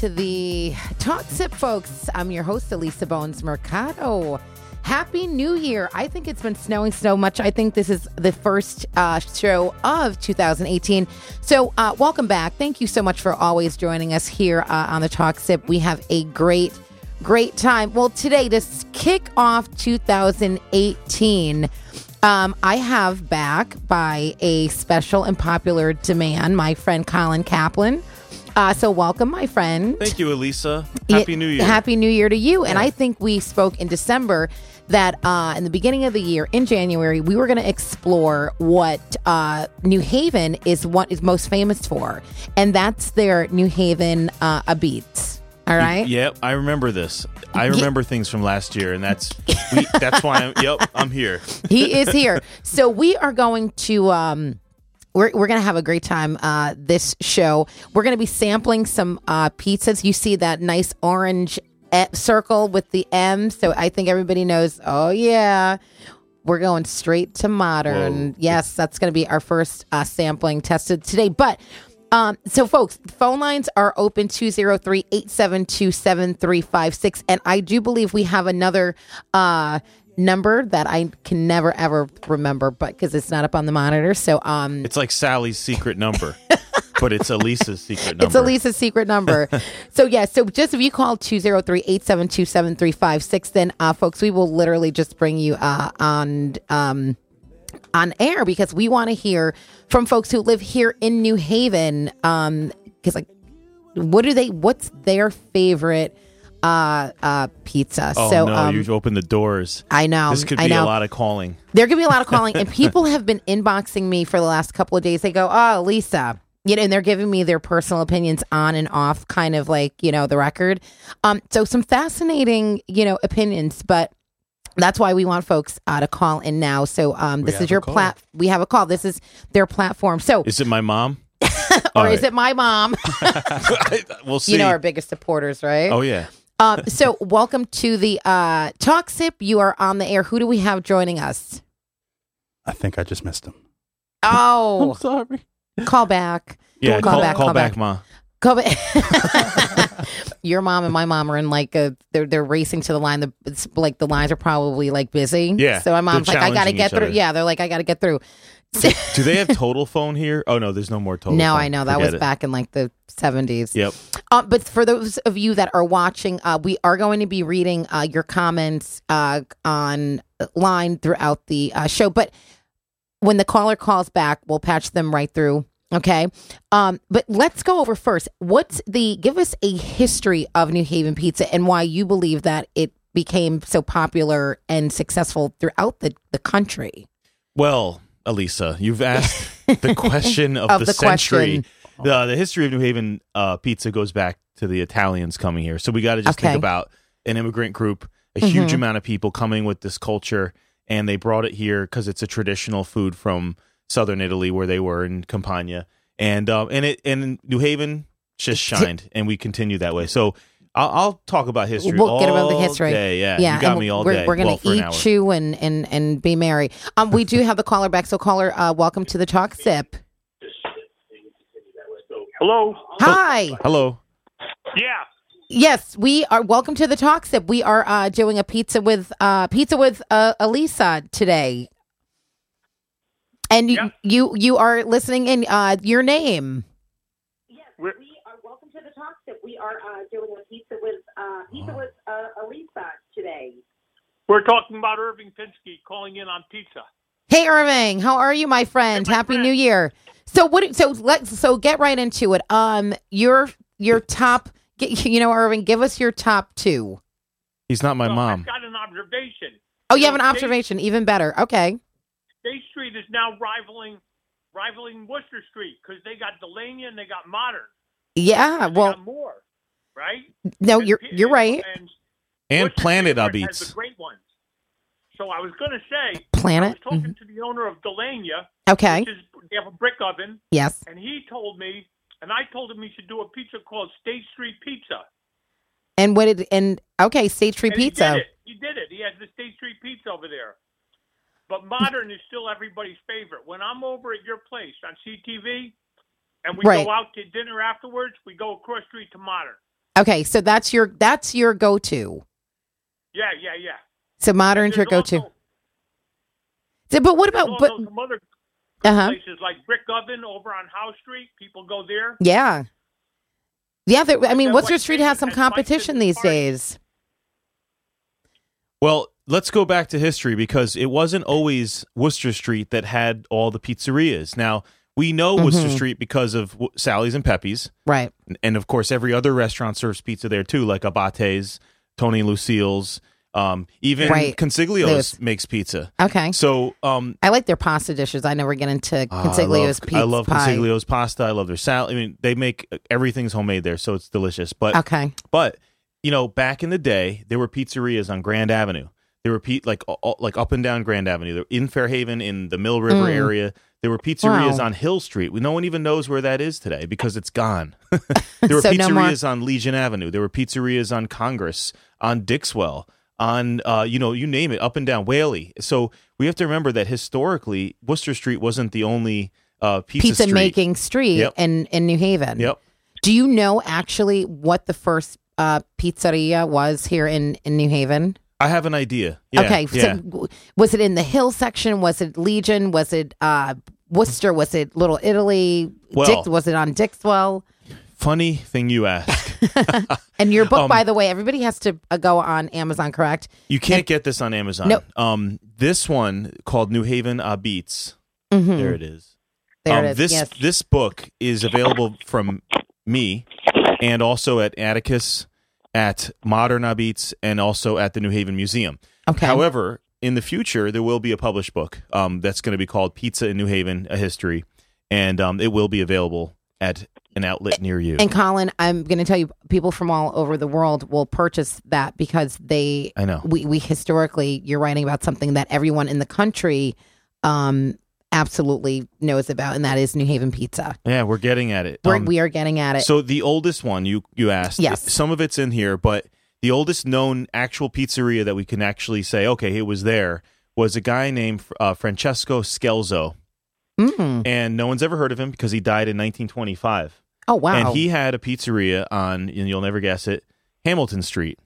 to the Talk Sip, folks. I'm your host, Elisa Bones Mercado. Happy New Year. I think it's been snowing so much. I think this is the first uh, show of 2018. So, uh, welcome back. Thank you so much for always joining us here uh, on the Talk Sip. We have a great, great time. Well, today, to kick off 2018, um, I have back by a special and popular demand my friend Colin Caplan. Uh, so welcome, my friend. Thank you, Elisa. Happy It- New Year. Happy New Year to you. And I think we spoke in December that uh, in the beginning of the year, in January, we were going to explore what uh, New Haven is what is most famous for, and that's their New Haven uh, apizza. All right. Yep, I remember this. I remember things from last year, and that's we, that's why. I'm, yep, I'm here. he is here. So we are going to um we're, we're going to have a great time uh, this show. We're going to be sampling some uh, pizzas. You see that nice orange e- circle with the M. So I think everybody knows, oh, yeah, we're going straight to modern. Whoa. Yes, that's going to be our first uh, sampling tested today. But um, so, folks, the phone lines are open 203 872 7356. And I do believe we have another uh, number that I can never, ever remember, but because it's not up on the monitor. So, um, It's like Sally's secret number, but it's Elisa's secret number. It's Elisa's secret number. so yeah, so just if you call 203-872-7356, then uh folks, we will literally just bring you uh on um on air because we want to hear from folks who live here in New Haven. Um because like what do they what's their favorite uh uh pizza? Oh so no, um you've opened the doors. I know. This could be I know. a lot of calling. There could be a lot of calling, and people have been inboxing me for the last couple of days. They go, "Oh, Lisa," you know, and they're giving me their personal opinions on and off, kind of like you know the record. Um, so some fascinating, you know, opinions, but that's why we want folks uh, to call in now. So um, this is your plat. We have a call. This is their platform. So, Is it my mom? or All is it my mom? we'll see. you know, our biggest supporters, right? oh yeah. Um, so welcome to the uh, Talk Sip. You are on the air. Who do we have joining us? I think I just missed him. Oh, sorry. call back. Yeah, Call call, back, call call back, back. ma. Go back. Your mom and my mom are in like a they're they're racing to the line. The it's like the lines are probably like busy. Yeah, So my mom's like, I gotta get through. other. Yeah, they're like, I gotta get through. Do they have total phone here? Oh no, there's no more total. no, phone. I know that Forget was it. back in like the seventies. Yep. Uh, but for those of you that are watching, uh, we are going to be reading uh, your comments uh, on line throughout the uh, show. But when the caller calls back, we'll patch them right through. Okay. Um, but let's go over first. What's the give us a history of New Haven pizza and why you believe that it became so popular and successful throughout the, the country. Well, Elisa, you've asked the question of, Of the, the century. The, the history of New Haven uh, pizza goes back to the Italians coming here. So we got to just Okay. think about an immigrant group, a huge Mhm. amount of people coming with this culture, and they brought it here because it's a traditional food from southern Italy where they were in Campania, and um, and it and New Haven just shined, and we continue that way. So. I'll, I'll talk about history. We'll get all about the history. Day. Yeah, yeah, you got and me all we're, day. We're gonna well, for an eat, hour. chew, and and and be merry. Um, we do have the caller back. So caller, uh, welcome to the talk sip. Hello. Hi. Hello. Yeah. Yes, we are. Welcome to the talk sip. We are uh, doing a pizza with uh, pizza with uh, Elisa today, and you Yeah. you you are listening in. Uh, your name. We're, We are welcome to the talk sip. We are uh, doing a pizza with uh, pizza with uh, Elisa today. we're talking about Irving Pinsky calling in on pizza. Hey Irving, how are you, my friend? Hey, my Happy friend. New Year. So what? So let's so get right into it. Um, your your top. You know, Irving, give us your top two. He's not my Well, mom. I've got an observation. Oh, you have an Okay. observation. Even better. Okay. State Street is now rivaling rivaling Wooster Street because they got Da Legna and they got Modern. Yeah. Well, got more, right? no, And you're you're right. And And Planet Street the great ones. So I was going to say, I Planet. was talking Mhm. to the owner of Da Legna, Okay. which is they have a brick oven, Yes. and he told me, and I told him he should do a pizza called State Street Pizza. And what did and okay, State Street And Pizza. He did it. He did it. He has the State Street Pizza over there. But modern is still everybody's favorite. When I'm over at your place on CTV, and we Right. go out to dinner afterwards. We go across street to Modern. Okay, so that's your that's your go to. Yeah, yeah, yeah. So modern's your There's go to. also- But what about but also some other uh huh. places like Brick Oven over on House Street. People go there. Yeah. Yeah, there, I mean, That Wooster White Street Street has some competition these park. days. Well, let's go back to history because it wasn't always Wooster Street that had all the pizzerias. Now, we know Wooster Mhm. Street because of W- Sally's and Pepe's. Right. And of course, every other restaurant serves pizza there too, like Abate's, Tony Lucille's, um, even Right. Consiglio's There's- makes pizza. Okay. So, um, I like their pasta dishes. I never get into Consiglio's I pizza I love pie. Consiglio's pasta. I love their salad. I mean, they make everything's homemade there, so it's delicious. But Okay. but you know, back in the day, there were pizzerias on Grand Avenue. There were pe- like all, like up and down Grand Avenue. They're In Fairhaven, in the Mill River Mm. area, there were pizzerias Wow. on Hill Street. No one even knows where that is today because it's gone. there were So no pizzerias on Legion Avenue. There were pizzerias on Congress, on Dixwell, on uh, you know, you name it, up and down Whalley. So we have to remember that historically, Wooster Street wasn't the only uh, pizza, Pizza street. making street Yep. in in New Haven. Yep. Do you know actually what the first uh, pizzeria was here in in New Haven? I have an idea. Yeah, okay. yeah. So was it in the Hill section? Was it Legion? Was it uh, Wooster? Was it Little Italy? Well- Dick, was it on Dixwell? Funny thing you ask. And your book, Um, by the way, everybody has to uh, go on Amazon, correct? You can't get this on Amazon. Nope. Um, this one called New Haven uh, Beats. Mhm. There it is. There um, it is. This yes. this book is available from me, and also at Atticus, at Modern Beats, and also at the New Haven Museum. Okay. However, in the future, there will be a published book um, that's going to be called Pizza in New Haven: A History, and um, it will be available at an outlet near you. And Colin, I'm going to tell you, people from all over the world will purchase that because they, I know. we, we historically, you're writing about something that everyone in the country um, absolutely knows about, and that is New Haven pizza. Yeah, we're getting at it. We're, Um, we are getting at it. So the oldest one you you asked, Yes. some of it's in here, but the oldest known actual pizzeria that we can actually say, okay, it was there, was a guy named uh, Francesco Scelzo, Mm. and no one's ever heard of him because he died in 1925, Oh, wow. and he had a pizzeria on, and you'll never guess it, Hamilton Street,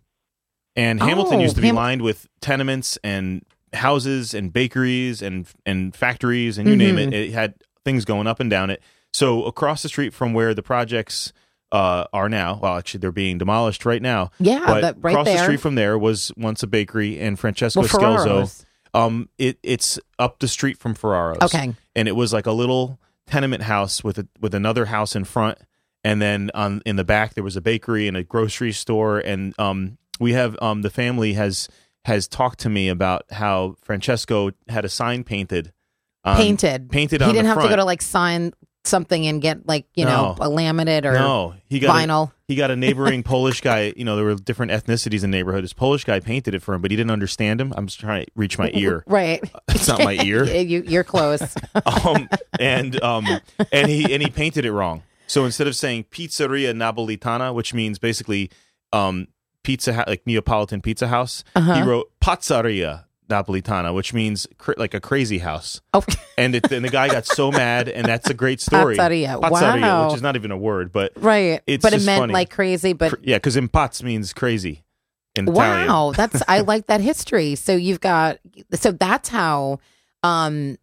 and Hamilton Oh, used to be Ham- lined with tenements and houses and bakeries and and factories and you name Mhm. it. It had things going up and down it. So across the street from where the projects uh, are now, well, actually they're being demolished right now. yeah, but that, right across there. the street from there was once a bakery and Francesco well, Scelzo. Um, it it's up the street from Ferraro's. Okay. and it was like a little tenement house with a, with another house in front, and then on in the back there was a bakery and a grocery store, and um, we have um the family has has talked to me about how Francesco had a sign painted, um, painted. painted He on didn't the have front. to go to like sign something and get like, you know, No. a laminate or no, he got a- vinyl. he got a neighboring Polish guy. You know, there were different ethnicities in the neighborhood. This Polish guy painted it for him, but he didn't understand him. I'm just trying to reach my ear. Right. It's not my ear. you, you're close. um, and um, and he and he painted it wrong. So instead of saying Pizzeria Napolitana, which means basically um, pizza like Neapolitan pizza house, Uh-huh. he wrote Pizzeria Napolitana, which means cr- like a crazy house. Oh, And it, and the guy got so mad, and that's a great story. Pizzeria. Pizzeria, Wow. which is not even a word, but right. It's but it meant funny. like crazy, but cr- yeah, because impaz means crazy in Italian. Wow, that's I like that history. So you've got so that's how um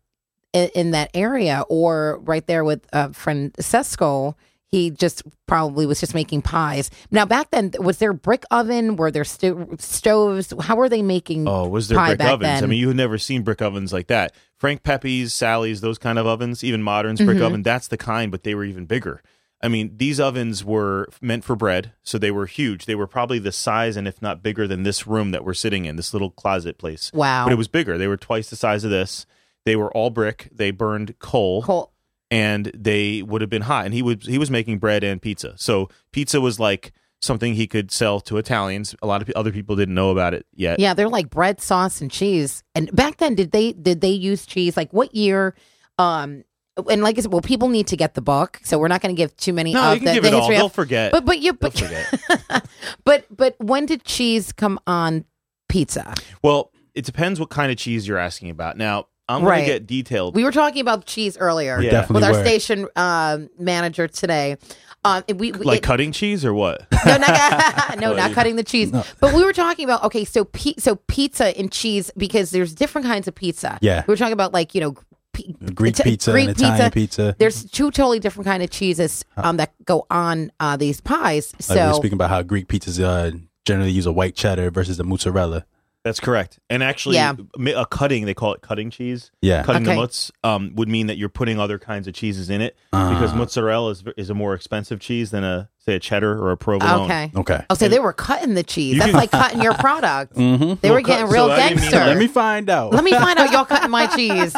in, in that area or right there with uh, Francesco he just probably was just making pies. Now back then was there brick oven? Were there sto- stoves? How were they making Oh, was there pie brick ovens? I mean, you had never seen brick ovens like that. Frank Pepe's, Sally's, those kind of ovens, even Modern's brick Mhm. oven, that's the kind, but they were even bigger. I mean, these ovens were meant for bread, so they were huge. They were probably the size, and if not bigger, than this room that we're sitting in, this little closet place. Wow. But it was bigger. They were twice the size of this. They were all brick. They burned coal, Col- and they would have been hot. And he would he was making bread and pizza. So pizza was like something he could sell to Italians. A lot of other people didn't know about it yet. Yeah, they're like bread, sauce, and cheese. And back then, did they did they use cheese? Like what year? Um, and like I said, well, people need to get the book, so we're not going to give too many. No, of you can the, give the it all. history They'll forget. But but you but forget. but but when did cheese come on pizza? Well, it depends what kind of cheese you're asking about. Now, I'm gonna get detailed. We were talking about cheese earlier Yeah. Definitely with our were. station um, manager Definitely with our were. station manager today. Um, we, we- like it- cutting cheese or what? no, not, no, not cutting the cheese. But we were talking about okay, so pi- so pizza and cheese because there's different kinds of pizza. Yeah. we were talking about like you know pi- Greek Ita- pizza Greek and Italian pizza. There's two totally different kind of cheeses um, that go on uh, these pies. Like we we're So speaking about how Greek pizzas uh, generally use a white cheddar versus a mozzarella. That's correct. And actually, Yeah. a cutting they call it cutting cheese. Yeah. Cutting Okay. the mutz um, would mean that you're putting other kinds of cheeses in it because Ah. mozzarella is, is a more expensive cheese than a say a cheddar or a provolone. okay. Okay. Oh, so they were cutting the cheese. You That's can- like cutting your product. Mm-hmm. They were Well, cut- getting real so I didn't mean gangster. Let me find out. Let me find out y'all cutting my cheese.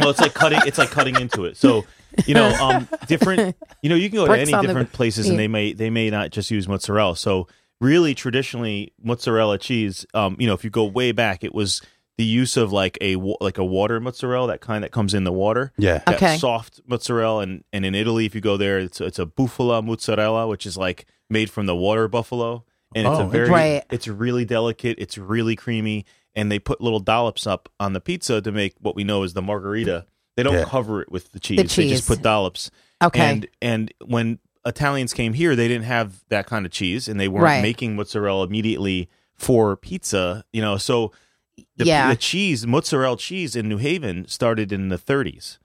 Well, it's like cutting. It's like cutting into it. So you know, um, different. You know, you can go to Bricks any on the- different places, and they may they may not just use mozzarella. So really, traditionally, mozzarella cheese. Um, you know, if you go way back, it was the use of like a like a water mozzarella, that kind that comes in the water. Yeah. that Okay. soft mozzarella and, and in Italy if you go there it's it's a bufala mozzarella which is like made from the water buffalo and it's a Oh, very Right. it's really delicate it's really creamy and they put little dollops up on the pizza to make what we know is the margarita they don't Yeah. cover it with the cheese, they cheese. just put dollops Okay. and and when Italians came here they didn't have that kind of cheese and they weren't Right. making mozzarella immediately for pizza you know so the, Yeah. the cheese mozzarella cheese in New Haven started in the 30s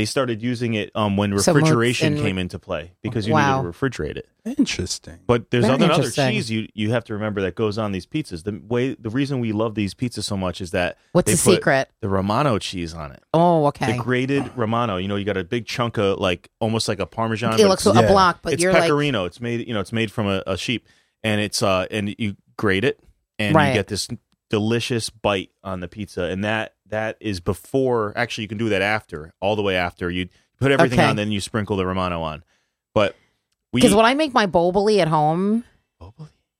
they started using it um, when So mo- refrigeration and- came into play because you Wow. needed to refrigerate it. Interesting. But there's Very other other interesting. cheese you you have to remember that goes on these pizzas. The way the reason we love these pizzas so much is that What's they the put secret? The Romano cheese on it. Oh, okay. The grated Romano. You know, you got a big chunk of like almost like a Parmesan. It but looks it's, a Yeah. block, but it's you're like pecorino. it's made you know it's made from a, a sheep, and it's uh and you grate it, and Right. you get this delicious bite on the pizza, and that that is before. Actually, you can do that after, all the way after you put everything Okay. on, then you sprinkle the Romano on. But we because when I make my boboli at home.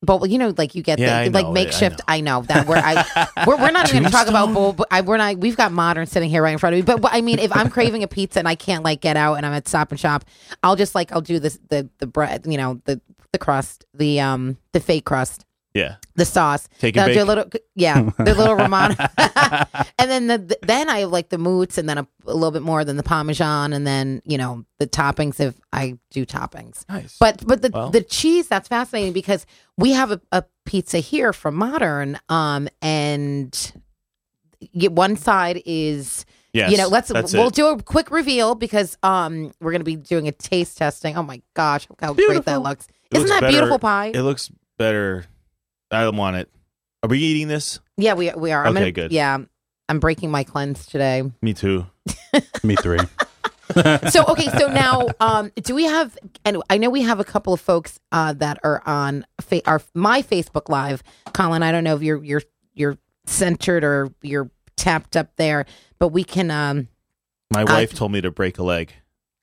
But you know, like you get Yeah, I the like know, I- I makeshift. I know, that we're I we're, we're not even going to talk about bowl. But I, we're not. We've got modern sitting here right in front of me. But, but I mean, if I'm craving a pizza and I can't like get out and I'm at Stop and Shop, I'll just like I'll do this the the bread. You know the the crust, the um the fake crust, yeah, the sauce. Take Then and I'll a bake. little yeah, the little romano, and then the, the then I like the moots, and then a, a little bit more than the parmesan, and then you know the toppings if I do toppings. nice. But but the Well. the cheese that's fascinating because we have a, a pizza here from Modern, um, and one side is yes, you know let's we'll it. do a quick reveal because um we're gonna be doing a taste testing. Oh my gosh, how great that looks! It Isn't looks that better- beautiful pie? It looks better. I don't want it. Are we eating this? yeah, we we are. I'm Okay, gonna- good. Yeah, I'm breaking my cleanse today. Me too. Me three. so okay so now um do we have and i know we have a couple of folks uh that are on fa- our my facebook live colin i don't know if you're you're you're centered or you're tapped up there but we can um My I- wife told me to break a leg.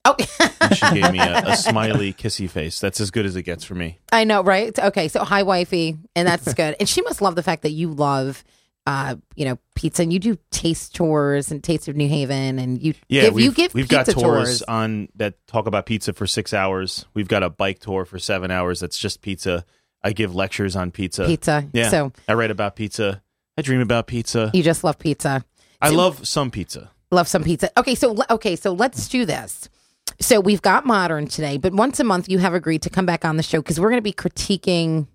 Oh And she gave me a, a smiley, kissy face. That's as good as it gets for me. i know right okay so hi wifey and that's good and she must love the fact that you love uh you know pizza and you do taste tours and taste of new haven and you Yeah, give, we've, you give we've pizza got tours, on that talk about pizza for six hours. We've got a bike tour for seven hours. That's just pizza. I give lectures on pizza. pizza Yeah. so I write about pizza. I dream about pizza. you just love pizza I So- love some pizza. love some pizza. Okay, so okay, so let's do this. So we've got modern today, but once a month you have agreed to come back on the show because we're going to be critiquing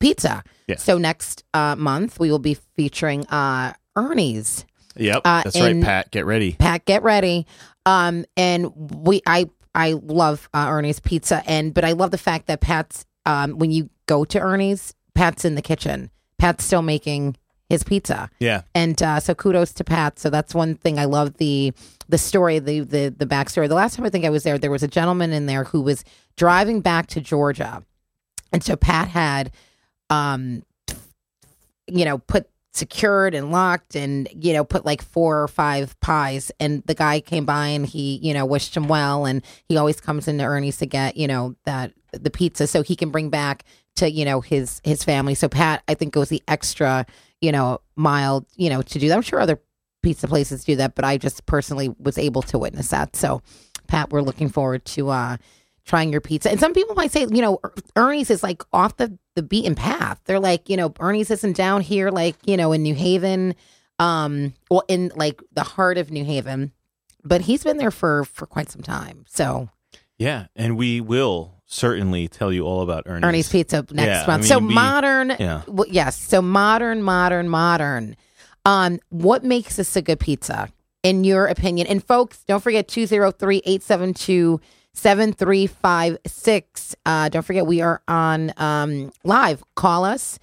pizza. Yeah. So next uh, month we will be featuring uh, Ernie's. Yep, Uh, that's right, Pat. Get ready. Pat, get ready. Um, and we, I, I love uh, Ernie's pizza, and but I love the fact that Pat's. Um, when you go to Ernie's, Pat's in the kitchen. Pat's still making his pizza Yeah, and uh, so kudos to Pat. So that's one thing I love the the story, the the the backstory. The last time I think I was there, there was a gentleman in there who was driving back to Georgia, and so Pat had, um, you know, put secured and locked, and you know, put like four or five pies, and the guy came by and he, you know, wished him well, and he always comes into Ernie's to get, you know, that the pizza so he can bring back to you know his his family. So Pat, I think, goes the extra you know, mild, you know, to do that. I'm sure other pizza places do that, but I just personally was able to witness that. So, Pat, we're looking forward to uh trying your pizza. And some people might say, you know, Er- Ernie's is like off the the beaten path. They're like, you know, Ernie's isn't down here like, you know, in New Haven. um, well, in like the heart of New Haven, but he's been there for for quite some time. So Yeah, and we will certainly tell you all about Ernie's. Ernie's Pizza next Yeah, I month. mean, so we- modern, yeah. well, yes. So modern, modern, modern. Um, what makes this a good pizza, in your opinion? And folks, don't forget 203 872 7356. Uh, Don't forget, we are on um, live. Call us.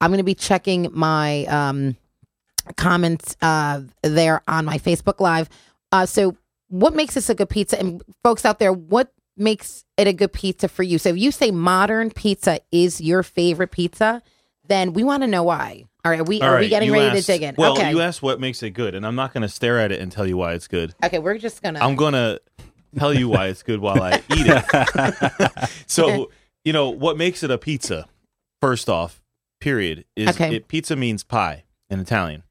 I'm going to be checking my um, comments uh, there on my Facebook Live. Uh, so, what makes this a good pizza? And folks out there, what makes it a good pizza for you? So, if you say modern pizza is your favorite pizza, then we want to know why. All right, are we All are we getting ready asked- to dig in? Well, okay, you asked what makes it good, and I'm not going to stare at it and tell you why it's good. okay, we're just gonna. I'm going to tell you why it's good while I eat it. so, you know, what makes it a pizza, first off, period, is Okay. it, pizza means pie in Italian.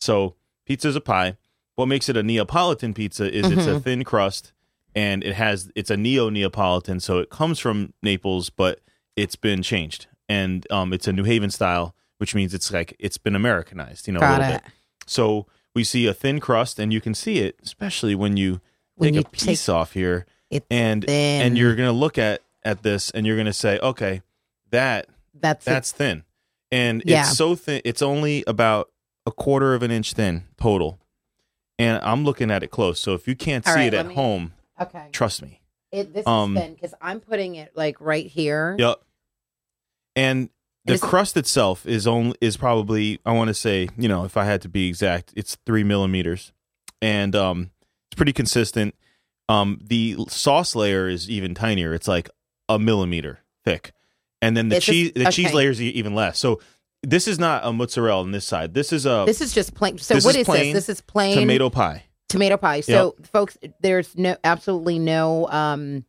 So, pizza is a pie. What makes it a Neapolitan pizza is it's Mm-hmm. a thin crust and it has it's a neo Neapolitan, so it comes from Naples, but it's been changed. And um, it's a New Haven style, which means it's like it's been Americanized, you know, a Got little it. bit. So we see a thin crust, and you can see it, especially when you When take you a piece off here, It's and thin. and you're gonna look at at this, and you're gonna say, okay, that that's it. that's thin, and Yeah. it's so thin. It's only about a quarter of an inch thin total, and I'm looking at it close. So if you can't All see right, it let at me- home, okay. trust me. It, this um, is thin because I'm putting it like right here. Yep. And the Is crust itself is only is probably I want to say you know if I had to be exact, it's three millimeters, and um, it's pretty consistent. Um, the sauce layer is even tinier. It's like a millimeter thick, and then the just- cheese the cheese layer is even less. So this is not a mozzarella on this side. This is a This is just plain. So what is is plain this? This is plain tomato pie. Tomato pie. So, folks, there's no absolutely no um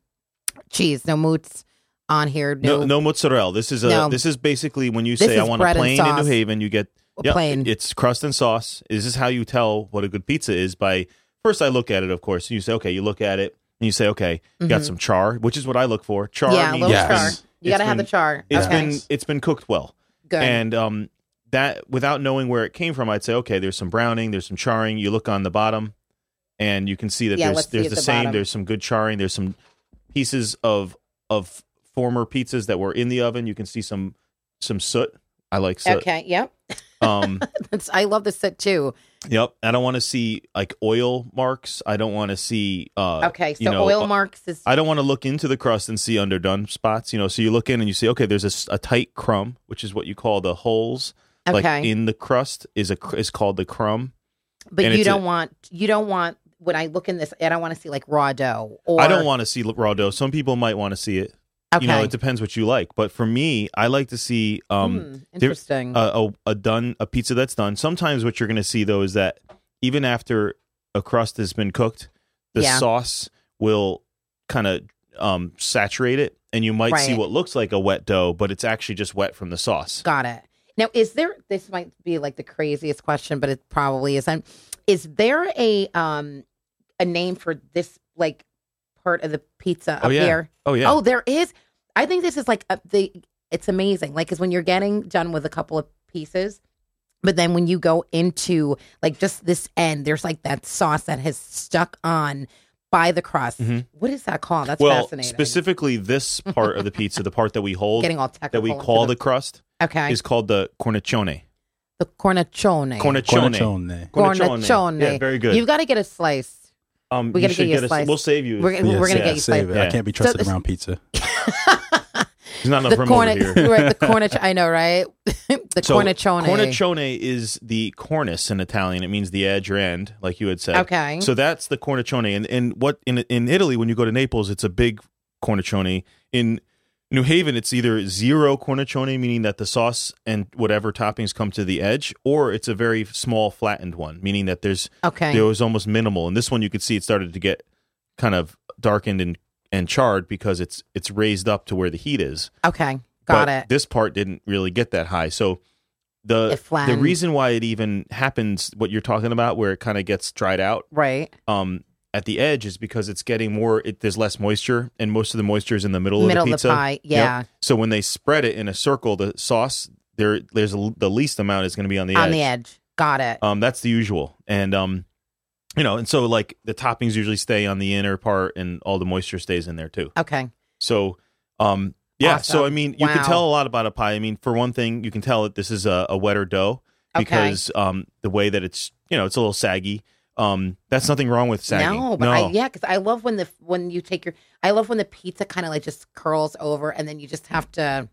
cheese, no moots on here. No, No, no mozzarella. This is a No. this is basically when you say I want a plain in New. Haven, you get yeah, plain. It's crust and sauce. This is how you tell what a good pizza is by first I look at it, of course. And you say, okay, you look at it and you say, okay, you got some char, which is what I look for. Char Mm-hmm. yeah, means Yes. char. You got to have the char. It's okay. been it's been cooked well. good. And um that without knowing where it came from, I'd say, okay, there's some browning, there's some charring. You look on the bottom and you can see that Yeah, there's there's the, the same, bottom. there's some good charring, there's some pieces of of former pizzas that were in the oven. You can see some some soot. I like soot. okay. Yep. Um That's, I love the set too. Yep. I don't want to see like oil marks. I don't want to see. Uh, Okay. So you know, oil uh, marks is I don't want to look into the crust and see underdone spots. You know, so you look in and you see, okay, there's a tight crumb, which is what you call the holes. Like okay, in the crust is a is called the crumb. but and you don't want you don't want when I look in this. I don't want to see like raw dough. Or I don't want to see raw dough. Some people might want to see it. Okay. You know, it depends what you like. But for me, I like to see um there- interesting. a, a a done a pizza that's done. Sometimes what you're going to see though is that even after a crust has been cooked, the Yeah. sauce will kind of um, saturate it, and you might see what looks like a wet dough, but it's actually just wet from the sauce. Got it. Now, is there? This might be like the craziest question, but it probably isn't. Is there a um a name for this like part of the pizza up Oh, yeah. here? Oh yeah, Oh, there is. I think this is like a, the. It's amazing. Like, because when you're getting done with a couple of pieces, but then when you go into like just this end, there's like that sauce that has stuck on by the crust. Mhm. What is that called? That's well, fascinating. specifically this part of the pizza, the part that we hold, Getting all technical. that we call the crust, okay is called the cornicione. the cornicione. Cornicione. Cornicione. Cornicione. Yeah, very good. You've got to get a slice. Um, we you gotta should get you a get slice. We'll save you. We're, we're gonna yeah, get you Save slice. it. I can't be trusted So- around pizza. There's not enough the room corn, over here. right? The cornic. I know, right? the So, cornicione. Cornicione is the cornice in Italian. It means the edge or end, like you had said. Okay. So that's the cornicione. And and what in in Italy when you go to Naples, it's a big cornicione. In New Haven, it's either zero cornicione, meaning that the sauce and whatever toppings come to the edge, or it's a very small flattened one, meaning that there's Okay. there was almost minimal. And this one you could see it started to get kind of darkened and and charred because it's it's raised up to where the heat is okay. Got but it. This part didn't really get that high. So the the reason why it even happens, what you're talking about, where it kind of gets dried out Right. um, at the edge, is because it's getting more. It, there's less moisture, and most of the moisture is in the middle, Middle of the of the pizza. pie, Yep. yeah. So when they spread it in a circle, the sauce there there's a, the least amount is going to be on the On edge. the edge. Got it. Um, that's the usual, and um, you know, and so like the toppings usually stay on the inner part, and all the moisture stays in there too. Okay. So, um, yeah. So I mean, you Wow. can tell a lot about a pie. I mean, for one thing, you can tell that this is a, a wetter dough Okay. because um, the way that it's you know it's a little saggy. Um, that's nothing wrong with sagging. No, but I, yeah, because I love when the when you take your, I love when the pizza kind of like just curls over, and then you just have to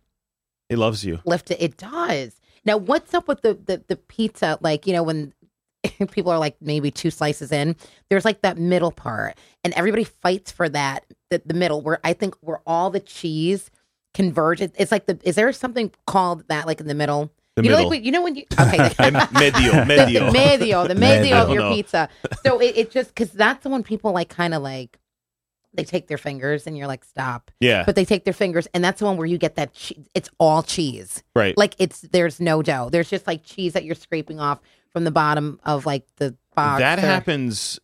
it loves you. lift it. It does. Now, what's up with the the, the pizza? Like you know when people are like maybe two slices in, there's like that middle part, and everybody fights for that the, the middle where I think where all the cheese converges. It's like the is there something called that like in the middle? The you know, like when- you know when you okay. And medio, the, medio. the medio, the medio of your No. pizza. So it, it just because that's the one people like kind of like they take their fingers and you're like stop, yeah, but they take their fingers and that's the one where you get that che- it's all cheese, right. like it's there's no dough, there's just like cheese that you're scraping off from the bottom of like the box. that or- happens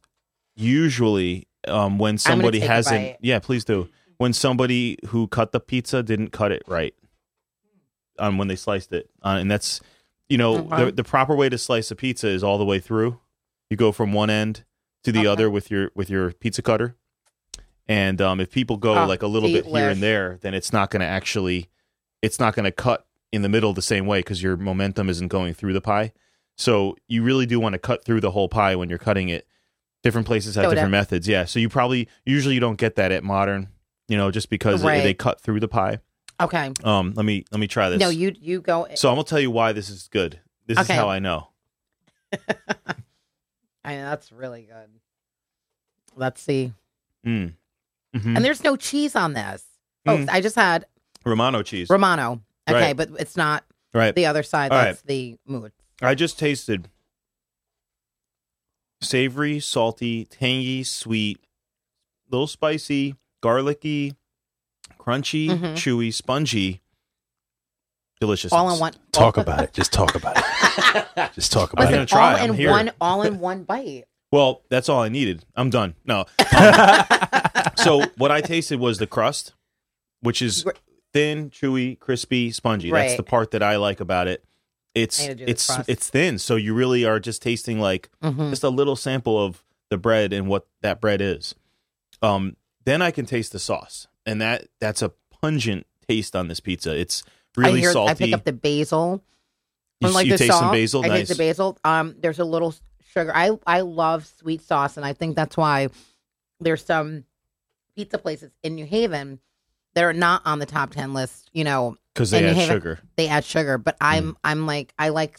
usually um, when somebody hasn't. Yeah, please do. When somebody who cut the pizza didn't cut it right on when they sliced it, uh, and that's you know Okay. the the proper way to slice a pizza is all the way through. You go from one end to the Okay. other with your with your pizza cutter, and um, if people go Oh, like a little bit here and there, then it's not going to actually, it's not going to cut in the middle the same way because your momentum isn't going through the pie. So you really do want to cut through the whole pie when you're cutting it. Different places have So different methods. Yeah. So you probably usually you don't get that at modern, you know, just because Right. they cut through the pie. Okay, Um, let me let me try this. no, you you go. so I'm gonna tell you why this is good. This Okay. is how I know. I mean, that's really good. Let's see, Mm. Mhm. and there's no cheese on this. Oh, Mm. I just had Romano cheese. Romano. Okay, Right. but it's not right. the other side. All That's the mood. I just tasted savory, salty, tangy, sweet, little spicy, garlicky, crunchy, Mhm. chewy, spongy, delicious. All in one. Talk about it. Just talk about it. Just talk about it I'm gonna it. try. all I'm in here. one, all in one bite. Well, that's all I needed. I'm done. No. so what I tasted was the crust, which is thin, chewy, crispy, spongy. That's the part that I like about it. It's I need to do the it's crust. it's thin, so you really are just tasting like Mhm. just a little sample of the bread and what that bread is. Um, then I can taste the sauce, and that that's a pungent taste on this pizza. It's really I hear. salty. I pick up the basil. you like you the taste sauce, some basil. I nice. the basil. Um, there's a little sugar. I I love sweet sauce, and I think that's why there's some pizza places in New Haven that are not on the top ten list. You know, because they add have it- sugar. they add sugar, but Mm. I'm I'm like I like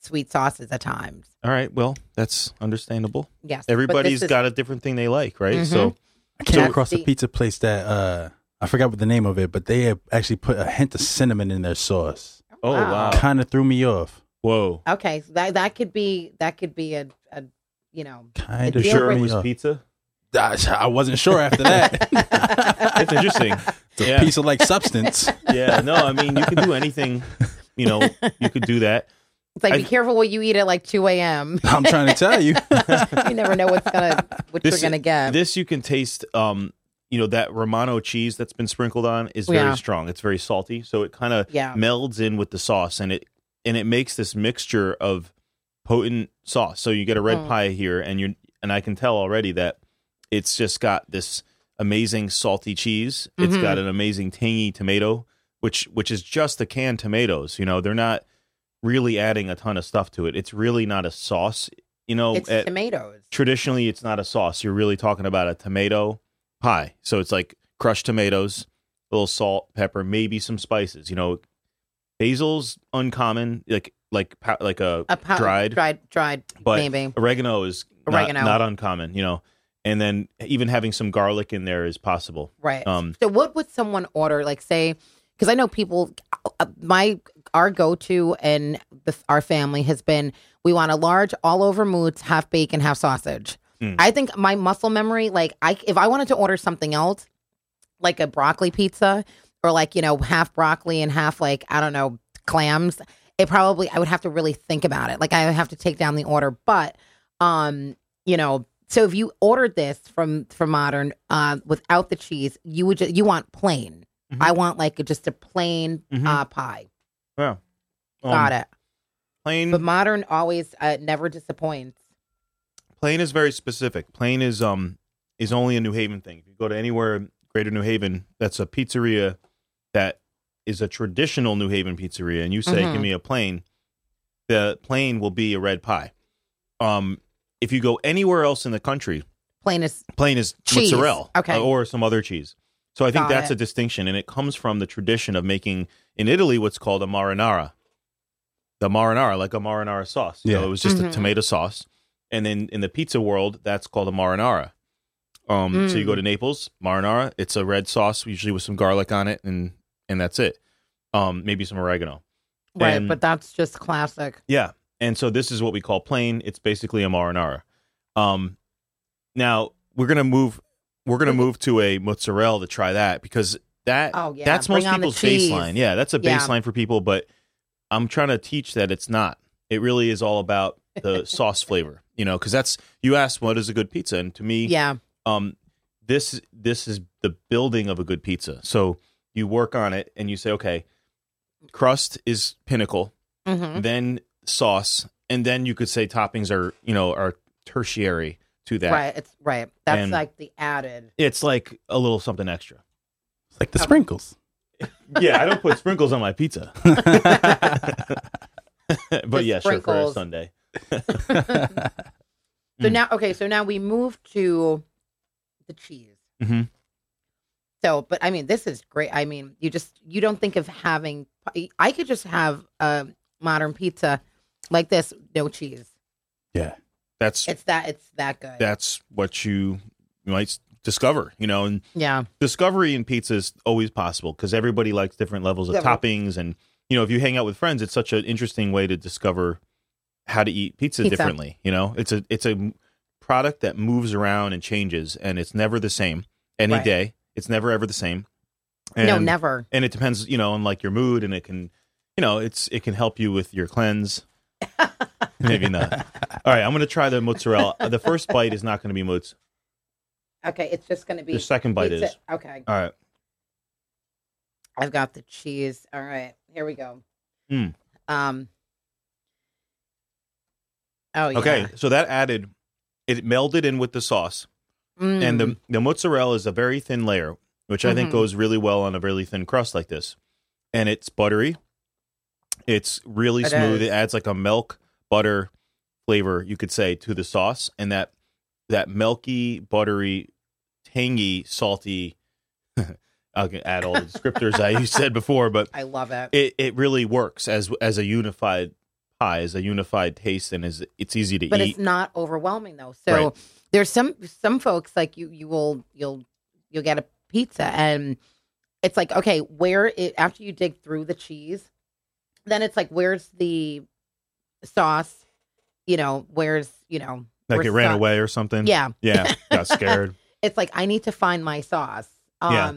sweet sauces at times. All right, well, that's understandable. Yes, Everybody's is- got a different thing they like, right? Mhm. So I came That's across a pizza place that uh I forgot what the name of it, but they had actually put a hint of cinnamon in their sauce. Oh, wow. Kind of threw me off. Whoa. Okay, so that that could be that could be a, a you know Kind of deal sure It was off. pizza. I wasn't sure after that. It's interesting. It's a Yeah. piece of like substance. Yeah, no, I mean, you can do anything. You know, you could do that. It's like be careful what you eat at like two a.m. I'm trying to tell you. you never know what's gonna what This- you're gonna get. This you can taste. Um, you know that Romano cheese that's been sprinkled on is very Yeah. strong. It's very salty, so it kind of Yeah. melds in with the sauce, and it and it makes this mixture of potent sauce. So you get a red Mm. pie here, and you're and I can tell already that it's just got this amazing salty cheese. It's Mhm. got an amazing tangy tomato, which which is just the canned tomatoes. You know, they're not really adding a ton of stuff to it. It's really not a sauce. You know, it's at- tomatoes. traditionally it's not a sauce. You're really talking about a tomato pie. So it's like crushed tomatoes, a little salt, pepper, maybe some spices. You know, basil's uncommon, like like like a, A dried, dried, dried, but maybe. oregano is not, Oregano. not uncommon. You know, and then even having some garlic in there is possible. Right. Um, so, what would someone order? Like, say, because I know people. uh, My our go to and the, our family has been we want a large all over moods, half bacon, half sausage. Mm. I think my muscle memory, like, I if I wanted to order something else, like a broccoli pizza or like you know half broccoli and half like I don't know clams, it probably I would have to really think about it. Like I would have to take down the order, but um, you know. So if you ordered this from from Modern uh, without the cheese, you would just, you want plain. Mhm. I want like just a plain Mhm. uh, pie. Yeah. Um, Got it. plain But modern always uh, never disappoints. plain is very specific. Plain is um is only a New Haven thing. If you go to anywhere in Greater New Haven, that's a pizzeria that is a traditional New Haven pizzeria, and you say, Mhm. "Give me a plain," the plain will be a red pie. Um, if you go anywhere else in the country, Plain is plain is Cheese. mozzarella, Okay. uh, or some other cheese. So I think Got that's it. a distinction, and it comes from the tradition of making in Italy what's called a marinara. The marinara, like a marinara sauce. Yeah. So it was just Mhm. a tomato sauce, and then in the pizza world, that's called a marinara. Um, so you Mm. go to Naples, marinara. It's a red sauce, usually with some garlic on it, and and that's it. Um, maybe some oregano. right, And- but that's just classic. Yeah. And so this is what we call plain. It's basically a marinara. Um, now we're gonna move. We're gonna move to a mozzarella to try that because that Oh yeah, that's bring most people's baseline. Yeah, that's a Yeah. baseline for people. But I'm trying to teach that it's not. It really is all about the sauce flavor. You know, because that's you asked what is a good pizza, and to me, Yeah, um, this this is the building of a good pizza. So you work on it, and you say, okay, crust is pinnacle hmm then sauce, and then you could say toppings are you know are tertiary to that. right. It's right. That's And- like the added. It's like a little something extra. It's like the sprinkles. Yeah, I don't put sprinkles on my pizza, but The yeah, sure for a sprinkles. Sunday. So Mm. now, okay, so now we move to the cheese. hmm So, but I mean, this is great. I mean, you just you don't think of having. I could just have a modern pizza like this, no cheese. Yeah. That's It's that. It's that good. that's what you might s- discover, you know, and yeah. discovery in pizza is always possible because everybody likes different levels of toppings, and you know, if you hang out with friends, it's such an interesting way to discover how to eat pizza, Pizza. differently. You know, it's a it's a product that moves around and changes, and it's never the same any Right. day. It's never ever the same. no, never. and it depends, you know, on like your mood, and it can, you know, it's it can help you with your cleanse. Maybe not. All right, I'm gonna try the mozzarella. The first bite is not gonna be mozz. Okay, it's just going to be The second bite pizza- is. Okay, All right. I've got the cheese. All right, here we go. Mm. Um. Oh yeah. Okay, so that added, it melded in with the sauce, Mm. and the the mozzarella is a very thin layer, which I think Mhm. goes really well on a really thin crust like this, and it's buttery. It's really It smooth. is. It adds like a milk butter flavor, you could say, to the sauce, and that that milky, buttery, tangy, salty. I can add all the descriptors I said before, but I love it. it, it really works as as a unified pie, as a unified taste, and is it's easy to but eat. it's not overwhelming though. So Right. there's some some folks like you you will you'll you'll get a pizza and it's like okay where it after you dig through the cheese, then it's like where's the sauce? You know where's you know like it ran away or something. Yeah, yeah, got scared. It's like I need to find my sauce. Um, Yeah.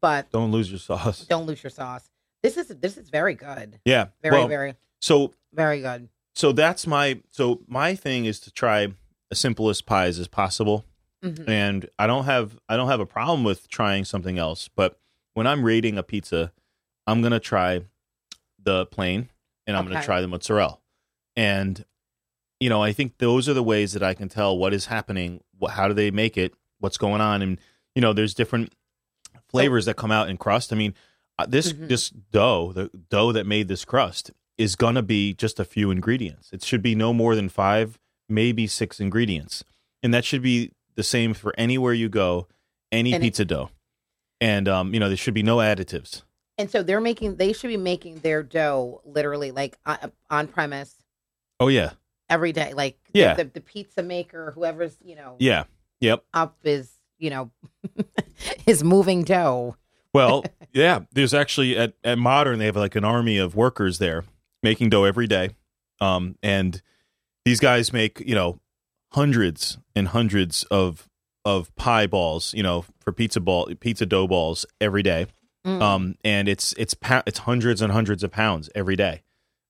but Don't lose your sauce. don't lose your sauce. This is this is very good. Yeah, Very well, very So very good. so that's my so my thing is to try the simplest pies as possible, Mhm. and I don't have I don't have a problem with trying something else. But when I'm rating a pizza, I'm gonna try the plain, and I'm gonna try the mozzarella, and you know I think those are the ways that I can tell what is happening. What, how do they make it? What's going on? And you know, there's different flavors that come out in crust. I mean, uh, this Mhm. this dough, the dough that made this crust, is gonna be just a few ingredients. It should be no more than five, maybe six ingredients, and that should be the same for anywhere you go, any And it- pizza dough. And um, you know, there should be no additives. And so they're making they should be making their dough literally like on, on premise Oh yeah, every day. Like Yeah. the, the pizza maker, whoever's you know yeah, yep. up is you know is moving dough. Well, yeah. There's actually at, at Modern they have like an army of workers there making dough every day, um, and these guys make you know hundreds and hundreds of of pie balls, you know, for pizza ball pizza dough balls every day. Mm. Um, and it's it's it's hundreds and hundreds of pounds every day,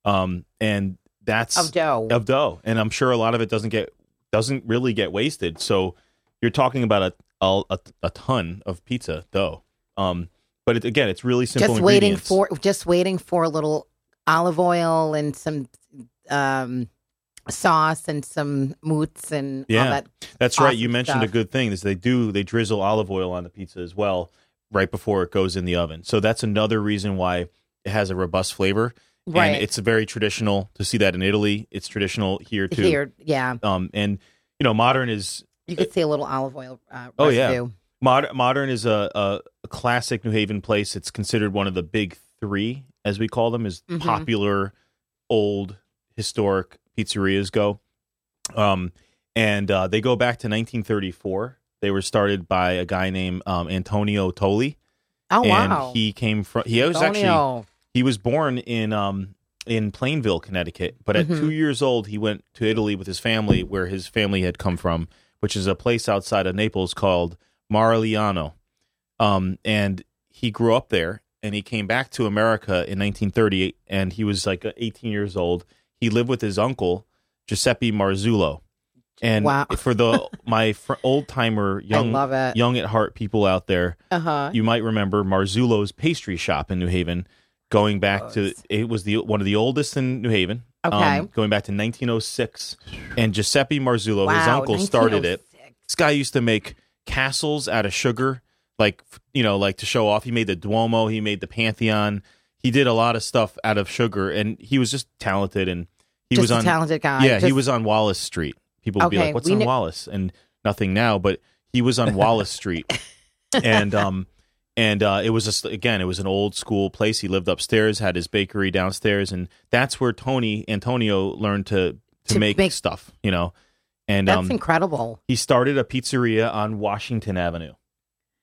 um, and that's of dough. of dough, and I'm sure a lot of it doesn't get doesn't really get wasted. So you're talking about a a, a, a ton of pizza dough. Um, but it, again, it's really simple. just waiting for just waiting for a little olive oil and some um, sauce and some moots and all Yeah. that. That's right. You mentioned a good thing is they do they drizzle olive oil on the pizza as well right before it goes in the oven. So that's another reason why it has a robust flavor. Right. And it's very traditional to see that in Italy. It's traditional here too. Here, yeah, Um and you know, modern is you could see a little olive oil. Uh, Oh, yeah. residue. Mod- Modern is a, a, classic New Haven place. It's considered one of the big three, as we call them, is Mhm. popular, old, historic pizzerias go. Um, and uh, they go back to 1934. They were started by a guy named um, Antonio Tolli, Oh and wow, he came from. He was actually he was born in um in Plainville, Connecticut, but at Mhm. two years old, he went to Italy with his family, where his family had come from, which is a place outside of Naples called Marigliano. Um, and he grew up there, and he came back to America in 1938, and he was like 18 years old. He lived with his uncle Giuseppe Marzullo, and Wow. for the my fr- old timer young I love it. young at heart people out there, Uh huh. you might remember Marzullo's pastry shop in New Haven, going back to it was the one of the oldest in New Haven. Um, Okay. going back to 1906, and Giuseppe Marzullo, his uncle, started it. This guy used to make castles out of sugar, like you know, like to show off. He made the Duomo, he made the Pantheon. He did a lot of stuff out of sugar, and he was just talented. And he Just was a on talented guy. yeah, he was on Wallace Street. People would be like, "What's on kn- Wallace?" And nothing now, but he was on Wallace Street, and um, and uh, it was just again, it was an old school place. He lived upstairs, had his bakery downstairs, and that's where Tony Antonio learned to to, To make, make- stuff, you know. And That's um, incredible. he started a pizzeria on Washington Avenue,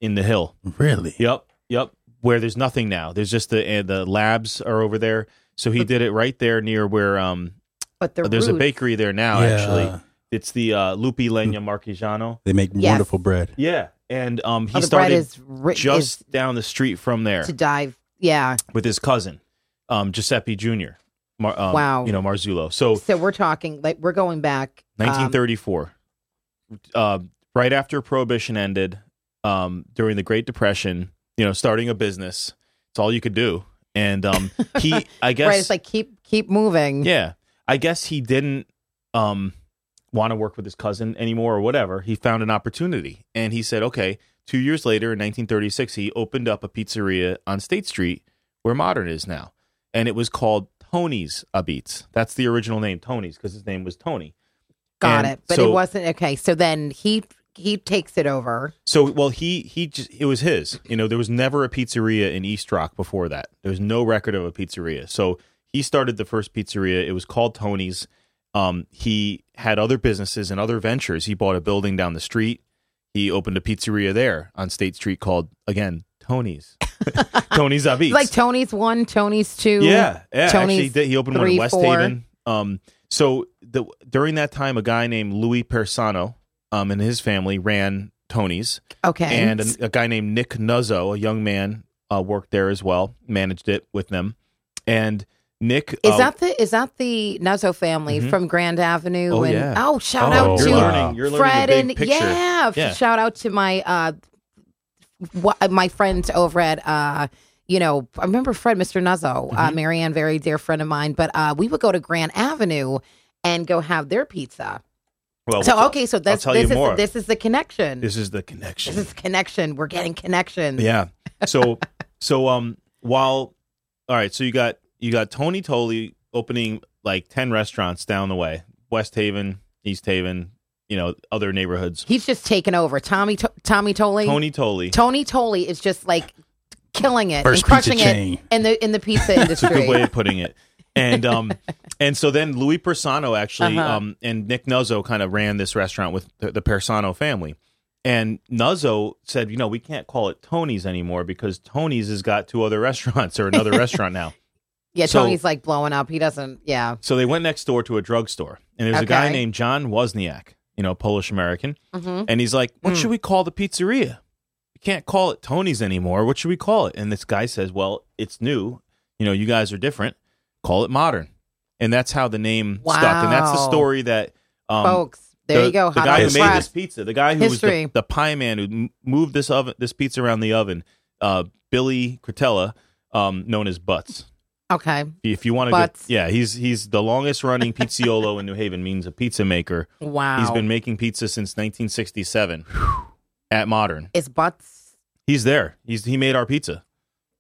in the Hill. Really? Yep, yep. Where there's nothing now. There's just the uh, the labs are over there. So he did it right there near where um But the there's a bakery there now. Yeah. Actually, it's the uh, Lupi Legna Marchigiano. They make Yes. wonderful bread. Yeah, and um, he Oh, started is ri- just down the street from there to dive. Yeah. with his cousin, um, Giuseppe Jr. Mar- um, Wow. you know Marzullo. So So we're talking like we're going back. um, 1934, uh, right after Prohibition ended, um, during the Great Depression. You know, starting a business, it's all you could do. And um, he, I guess, right. It's like keep keep moving. Yeah. I guess he didn't um want to work with his cousin anymore or whatever. He found an opportunity and he said, "Okay, 2 years later in 1936, he opened up a pizzeria on State Street where Modern is now. And it was called Tony's Apizza. That's the original name, Tony's, because his name was Tony. Got And it. But so- it wasn't okay. So then he he takes it over. So, well, he he just it was his. You know, there was never a pizzeria in East Rock before that. There was no record of a pizzeria. So he started the first pizzeria. It was called Tony's. Um, he had other businesses and other ventures. He bought a building down the street. He opened a pizzeria there on State Street called again Tony's. Tony's Apizza. Like Tony's one, Tony's two. Yeah, yeah. Actually, he, Tony's did- he opened one in West four. Haven. Um, so the during that time, a guy named Louis Persano, um, and his family ran Tony's, Okay. and a, a guy named Nick Nuzzo, a young man, uh, worked there as well, managed it with them. And Nick is uh, that the is that the Nuzzo family Mhm. from Grand Avenue? Oh, and yeah. oh, shout Oh, out to learning, Fred and yeah, Yeah. shout out to my uh wh- my friends over at uh you know I remember Fred Mr. Nuzzo uh Mm-hmm. Marianne very dear friend of mine but uh we would go to Grand Avenue and go have their pizza well, so okay so that's this is more. this is the connection this, This is the connection. This is connection we're getting connection Yeah. So so um while all right, so you got you got Tony Tolli opening like ten restaurants down the way, West Haven, East Haven, you know, other neighborhoods. he's just taken over Tommy to- Tommy Tolli Tony Tolli. Tony Tolli is just like killing it First and crushing pizza it chain. in the in the pizza industry. It's a good way of putting it. And um and so then Louis Persano actually Uh-huh. um and Nick Nuzzo kind of ran this restaurant with the, the Persano family. And Nuzzo said, you know, we can't call it Tony's anymore because Tony's has got two other restaurants or another restaurant now. Yeah so- Tony's like blowing up he doesn't yeah So they went next door to a drugstore, and there's a guy named John Wozniak, you know, Polish American, hmm and he's like, "What Mm. should we call the pizzeria? We can't call it Tony's anymore. What should we call it?" And this guy says, "Well, it's new. You know, you guys are different. Call it modern." And that's how the name stuck, and that's the story that um, folks there the, you go The Hot guy who made this pizza, the guy who was History. the, the pie man who moved this oven, this pizza around the oven, uh, Billy Cretella, um, known as Butts. Okay. If you want to, Butts. yeah, he's he's the longest running pizziolo in New Haven. Means a pizza maker. Wow. He's been making pizza since 1967 at Modern. Is Butts. He's there. He's he made our pizza.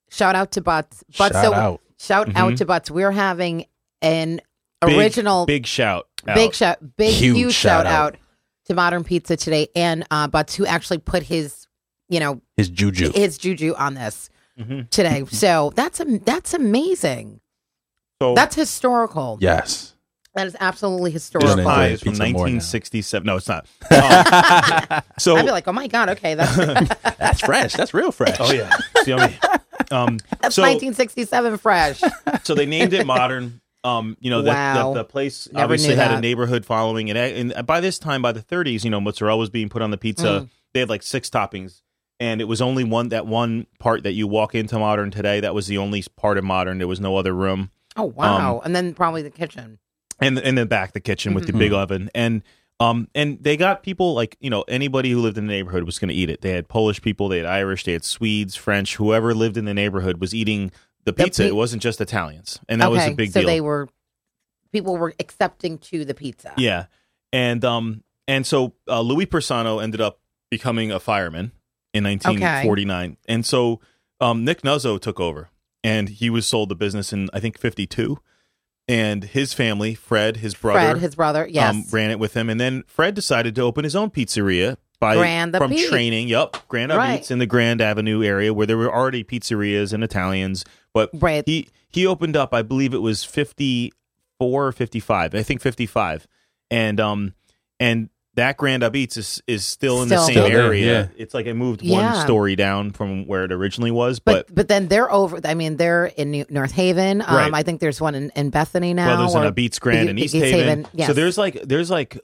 Shout out to Butts. Butts. Shout so, out. Shout out Mhm. to Butts. We're having an Big- original big shout. big shout, big Huge huge, shout shout out. out to Modern Pizza today, and uh, Butts who actually put his, you know, His juju. his juju on this Mhm. today. so that's am- that's amazing. So That's historical. yes. That is absolutely historical. enjoy pie it is from pizza more now. 1967. No, it's not. Um, so I'd be like, oh my god, okay, that's That's fresh. That's real fresh. oh yeah, it's yummy. Um, that's so 1967 fresh. so they named it Modern. Um, you know, the, Wow. the, the place Never obviously knew had a neighborhood following, and, and by this time, by the 30s, you know, mozzarella was being put on the pizza. Mm. They had like six toppings, and it was only one that one part that you walk into Modern today. That was the only part of Modern. There was no other room. Oh wow, and then probably the kitchen. and in the back the kitchen with the Mm-hmm. big oven and um and they got people like you know anybody who lived in the neighborhood was going to eat it they had polish people they had irish they had swedes french whoever lived in the neighborhood was eating the pizza pi- it wasn't just italians and that okay, was a big deal. so they were people were accepting to the pizza. yeah and um and so uh, louis persano ended up becoming a fireman in 1949 and so um nick nuzzo took over and he was sold the business in i think 52 and his family fred his brother Fred, his brother, yes. um, ran it with him, and then Fred decided to open his own pizzeria by Grand from Beat. training. Yup, Grand Right. In the Grand Avenue area where there were already pizzerias and Italians, but Right. he he opened up. I believe it was fifty four or fifty five. I think fifty five, and um and that Grand Apizza is is still in the Still same. Still there, area. yeah. It's like it moved Yeah. one story down from where it originally was, but, but. but then they're over. I mean, they're in New, North Haven. Um, Right. I think there's one in, in Bethany now. well, there's or- an Beats Grand in East East Haven. Haven, yes. So there's like there's like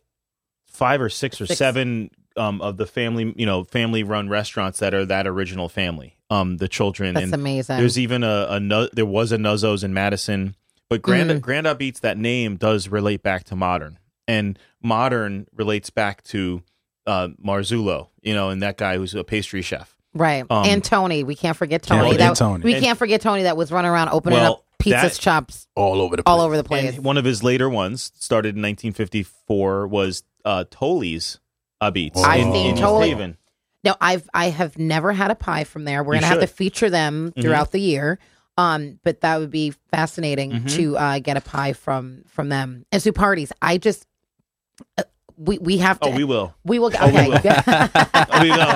five or six or Six. seven um, of the family, you know, family run restaurants that are that original family. Um, the children That's and amazing. there's even a, a Nu- there was a Nuzzo's in Madison, but Grand Mm. Grand Apizza that name does relate back to modern, and modern relates back to uh, Marzullo, you know, and that guy who's a pastry chef. right. um, and Tony, we can't forget Can't Tony. forget That- Tony. We And- can't forget Tony that was running around opening Well, up pizza that- shops All over the place. all over the place. And one of his later ones, started in 1954, was uh, Tolli's uh, Beats I've in, seen Tolli. No, I've I have never had a pie from there. We're You gonna have to. Mm-hmm. feature them throughout the year. Um, but that would be fascinating Mhm. to uh, get a pie from from them. And so parties, I just uh, we we have to Oh, we will. we will Oh, we okay. will. we will.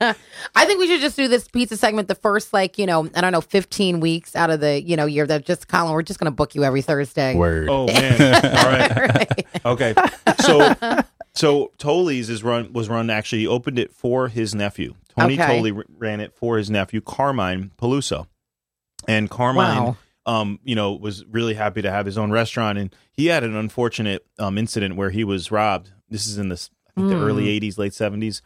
I think we should just do this pizza segment the first like you know I don't know fifteen weeks out of the you know year that just Colin we're just gonna book you every Thursday. Word. Oh man! All right. Right. Okay. So, so Tolli's is run was run actually. He opened it for his nephew. Tony Okay. Tolli ran it for his nephew Carmine Peluso, and Carmine, Wow. Um, you know, was really happy to have his own restaurant. And he had an unfortunate um incident where he was robbed. This is in the think the Hmm. early '80s, late '70s.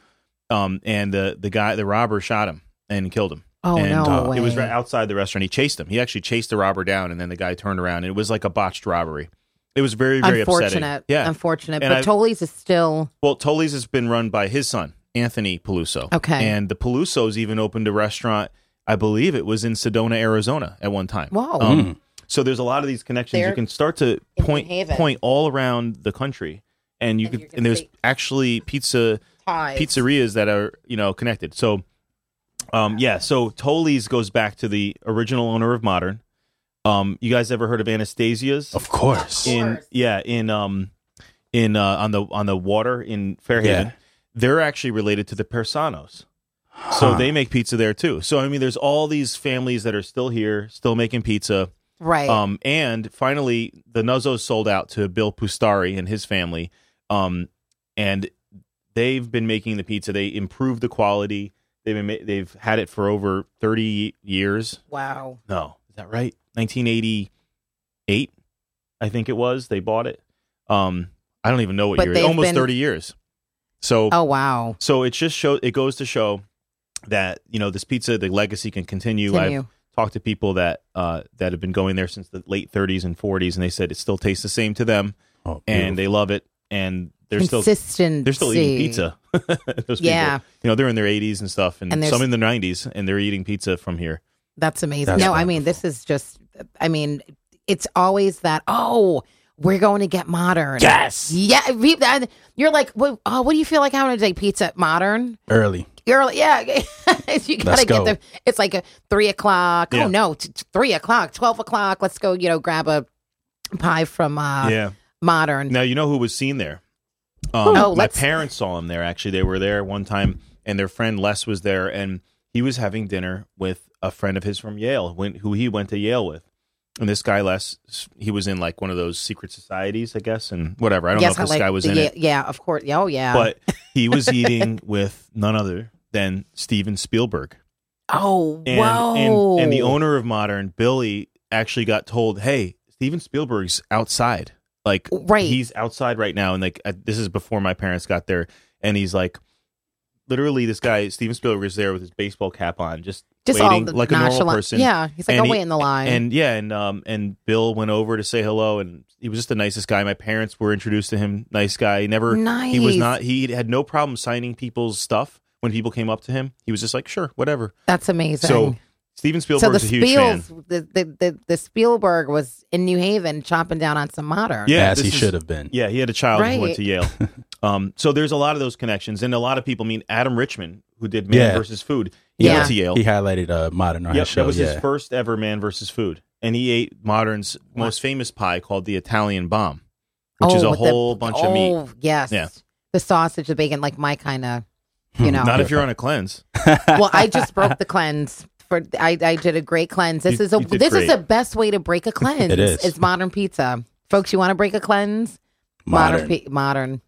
Um, and the the guy, the robber, shot him and killed him. Oh and no uh, it was right outside the restaurant. He chased him. He actually chased the robber down, and then the guy turned around. And it was like a botched robbery. It was very, very unfortunate. upsetting. Yeah. unfortunate. And but I- Tolli's is still well, Tolli's has been run by his son, Anthony Peluso. Okay. And the Pelusos even opened a restaurant. I believe it was in Sedona, Arizona, at one time. Wow. Um, So there's a lot of these connections. They're you can start to point New Haven. point all around the country, and you And could can and there's actually pizza ties. pizzerias that are you know connected. So, um, yeah. So Tolli's goes back to the original owner of Modern. Um, you guys ever heard of Anastasia's? Of course. in yeah in um in uh, on the on the water in Fair Haven. Yeah. They're actually related to the Persanos. So Huh. they make pizza there too. So I mean, there's all these families that are still here, still making pizza. right. Um, and finally, the Nuzzos sold out to Bill Pustari and his family. Um, and they've been making the pizza. They improved the quality. They've been ma- they've had it for over 30 years. wow. No, is that right? 1988, I think it was. They bought it. Um, I don't even know what But year. they've Almost been- 30 years. So Oh wow. so it just shows. it goes to show that you know this pizza the legacy can continue. Continue. I've talked to people that uh, that have been going there since the late 30s and 40s, and they said it still tastes the same to them, Oh, and they love it, and they're still they're still eating pizza. Those people. Yeah. you know they're in their 80s and stuff, and, And some in their 90s, and they're eating pizza from here. That's amazing. That's no, I mean, this is just, I mean, it's always that, oh, we're going to get modern. Yes. Yeah. You're like, what, oh, what do you feel like having today? Pizza modern? Early. You're yeah. you gotta Let's get go. the, it's like a three o'clock. Yeah. Oh, no, t- t- three o'clock, 12 o'clock. Let's go, you know, grab a pie from uh, yeah. modern. Now you know who was seen there. Um, Oh, my let's- parents saw him there. Actually, they were there one time, and their friend Les was there, and he was having dinner with a friend of his from Yale, when, who he went to Yale with. And this guy Les, he was in like one of those secret societies, I guess, and whatever. I don't yes, know if this like guy was in yeah, it, Yeah, of course. Oh, yeah. but he was eating with none other than Steven Spielberg. oh, And, whoa. and and the owner of Modern, Billy, actually got told, "Hey, Steven Spielberg's outside. Like, Right. he's outside right now." And like, this is before my parents got there, and he's like, literally, this guy Steven Spielberg is there with his baseball cap on, just, Just waiting like a normal person. Yeah, he's like, And I'll he- wait in the line. And yeah, and um, and Bill went over to say hello, and he was just the nicest guy. My parents were introduced to him. Nice guy. He never. He was not. He had no problem signing people's stuff when people came up to him. He was just like, sure, whatever. That's amazing. So Steven Spielberg So the Spielberg's a huge fan. The, the, the, the Spielberg was in New Haven chopping down on some modern. Yeah, as he is- should have been. Yeah, he had a child who went to Yale. um, so there's a lot of those connections, and a lot of people. I mean, Adam Richman, who did Man Yeah. versus Food, he Yeah. went to Yale. He highlighted uh, modern on Yep, show. that was yeah. his first ever Man versus Food, and he ate Modern's most famous pie called the Italian Bomb, which Oh, is a with the- whole bunch of meat. Oh, yes. Yeah. The sausage, the bacon, like my kind of, you hmm. know. Not if you're on a cleanse. well, I just broke the cleanse. For I, I did a great cleanse. This You- is a you did this is great. the best way to break a cleanse. It is. It's modern pizza, folks. You want to break a cleanse? modern. pi- modern.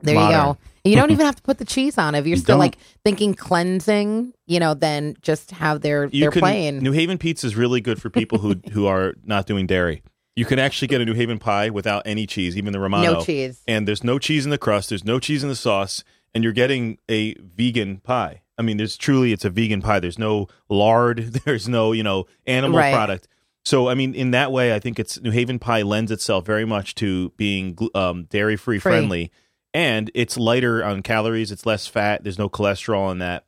There Modern. you go. And you don't even have to put the cheese on it. If you're You still like thinking cleansing, you know, then just have their You their can. plain. New Haven pizza is really good for people who who are not doing dairy. You can actually get a New Haven pie without any cheese, even the Romano. no cheese. and there's no cheese in the crust there's no cheese in the sauce and you're getting a vegan pie. I mean there's truly it's a vegan pie. There's no lard. There's no you know animal Right. product. So i mean in that way i think it's new haven pie lends itself very much to being um, dairy free. friendly. And it's lighter on calories. It's less fat. There's no cholesterol in that.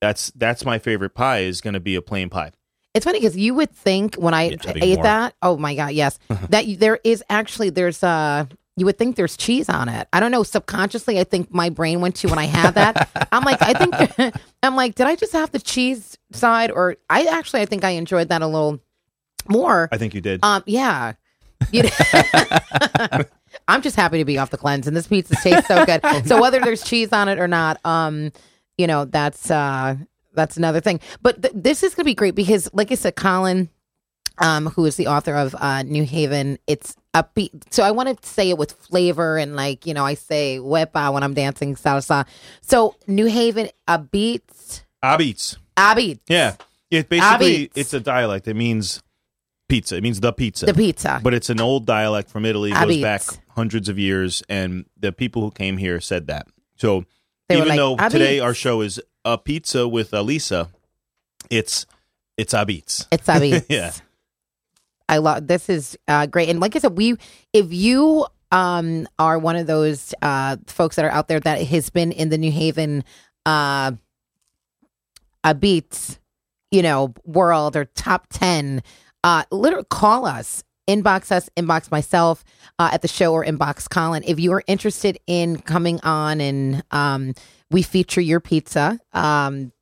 That's that's my favorite pie is going to be a plain pie. It's funny because you would think when I Yeah, ate more. that, oh my god, yes, that there is actually there's uh you would think there's cheese on it. I don't know. Subconsciously, I think my brain went to when I had that. I'm like, I think I'm like, did I just have the cheese side, or I actually I think I enjoyed that a little more. i think you did Um, yeah. You I'm just happy to be off the cleanse, and this pizza tastes so good. so whether there's cheese on it or not, um, you know, that's uh, that's another thing. But th- this is gonna be great because, like I said, Colin, um, who is the author of uh, New Haven, it's upbeat. So I want to say it with flavor and like you know, I say wepa when I'm dancing salsa. So New Haven upbeats, apizza upbeat, yeah it basically Apizza. it's a dialect it means pizza it means the pizza the pizza. but it's an old dialect from Italy. It goes Apizza. back hundreds of years, and the people who came here said that. So They even like, though today our show is a pizza with Elisa, it's it's apizza. It's Apizza. Yeah. I love this is uh, great. And like I said, we if you um are one of those uh folks that are out there that has been in the New Haven uh, uh beats, you know, world or top ten, uh literally call us. Inbox us, inbox myself uh, at the show or inbox Colin. If you are interested in coming on and um, we feature your pizza, um,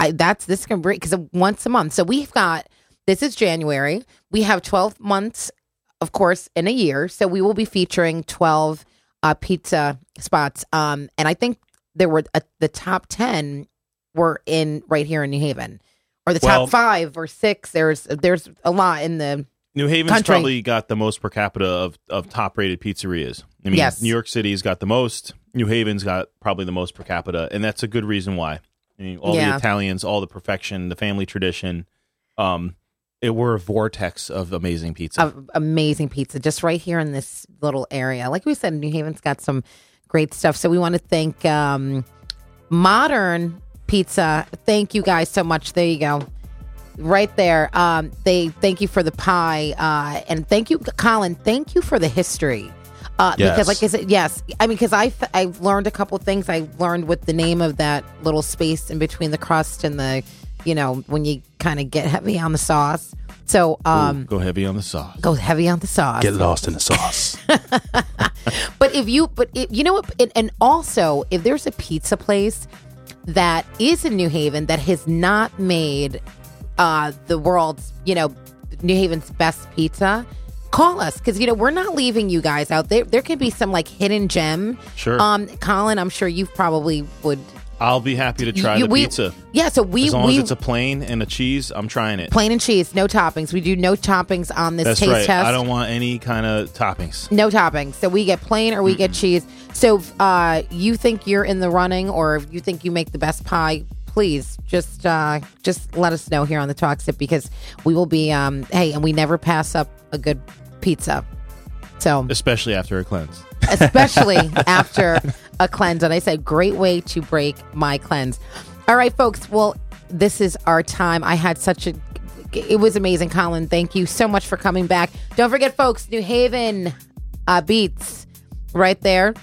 I, that's this is gonna be because once a month. So we've got this is January. We have 12 months, of course, in a year. So we will be featuring 12 uh, pizza spots. Um, and I think there were uh, the top 10 were in right here in New Haven, or the Well- top five or six. There's there's a lot in the New Haven's Country. probably got the most per capita of, of top rated pizzerias. I mean, Yes. New York City's got the most. New Haven's got probably the most per capita, and that's a good reason why. I mean, all Yeah. the Italians, all the perfection, the family tradition. Um, it we're a vortex of amazing pizza. of amazing pizza just right here in this little area. Like we said, New Haven's got some great stuff. So we want to thank um, Modern Pizza. Thank you guys so much. There you go. Right there. Um, they thank you for the pie. Uh, and thank you, Colin. Thank you for the history. Uh, Yes. Because, like I said, yes. I mean, because I've, I've learned a couple things. I learned with the name of that little space in between the crust and the you know, when you kind of get heavy on the sauce. So, um, Go heavy on the sauce. go heavy on the sauce. Get lost in the sauce. But if you, but it, you know what? And, and also, if there's a pizza place that is in New Haven that has not made uh, the world's, you know, New Haven's best pizza, call us because you know we're not leaving you guys out there. There could be some like hidden gem. Sure. Um, Colin, I'm sure you probably would. I'll be happy to try you- the we- pizza. Yeah. So we As long we as it's a plain and a cheese, I'm trying it. plain and cheese, no toppings. We do no toppings on this That's taste right. test. I don't want any kind of toppings. No toppings. So we get plain or we get cheese. So uh, you think you're in the running or if you think you make the best pie, please just uh, just let us know here on the Talk Sip because we will be um, hey, and we never pass up a good pizza. So Especially after a cleanse. especially after a cleanse. And I said, great way to break my cleanse. All right, folks. Well, this is our time. I had such a, it was amazing, Colin. Thank you so much for coming back. Don't forget, folks, New Haven uh, Beats right there.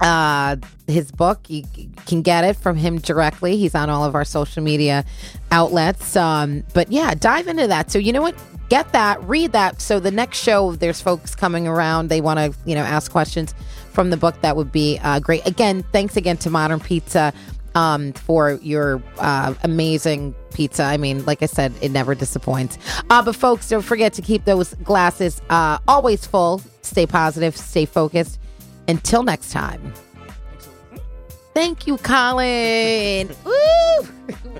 Uh, his book, you can get it from him directly. He's on all of our social media outlets. Um, but yeah, dive into that. So you know what? Get that, read that. So the next show, there's folks coming around. They want to, you know, ask questions from the book. That would be uh, great. Again, thanks again to Modern Pizza um, for your uh, amazing pizza. I mean, like I said, it never disappoints. Uh, but folks, don't forget to keep those glasses uh, always full. Stay positive, stay focused. Until next time. Thank you, Colin. Woo!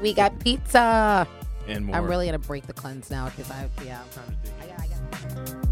We got pizza. And more. I'm really gonna break the cleanse now because I yeah. I got, I got.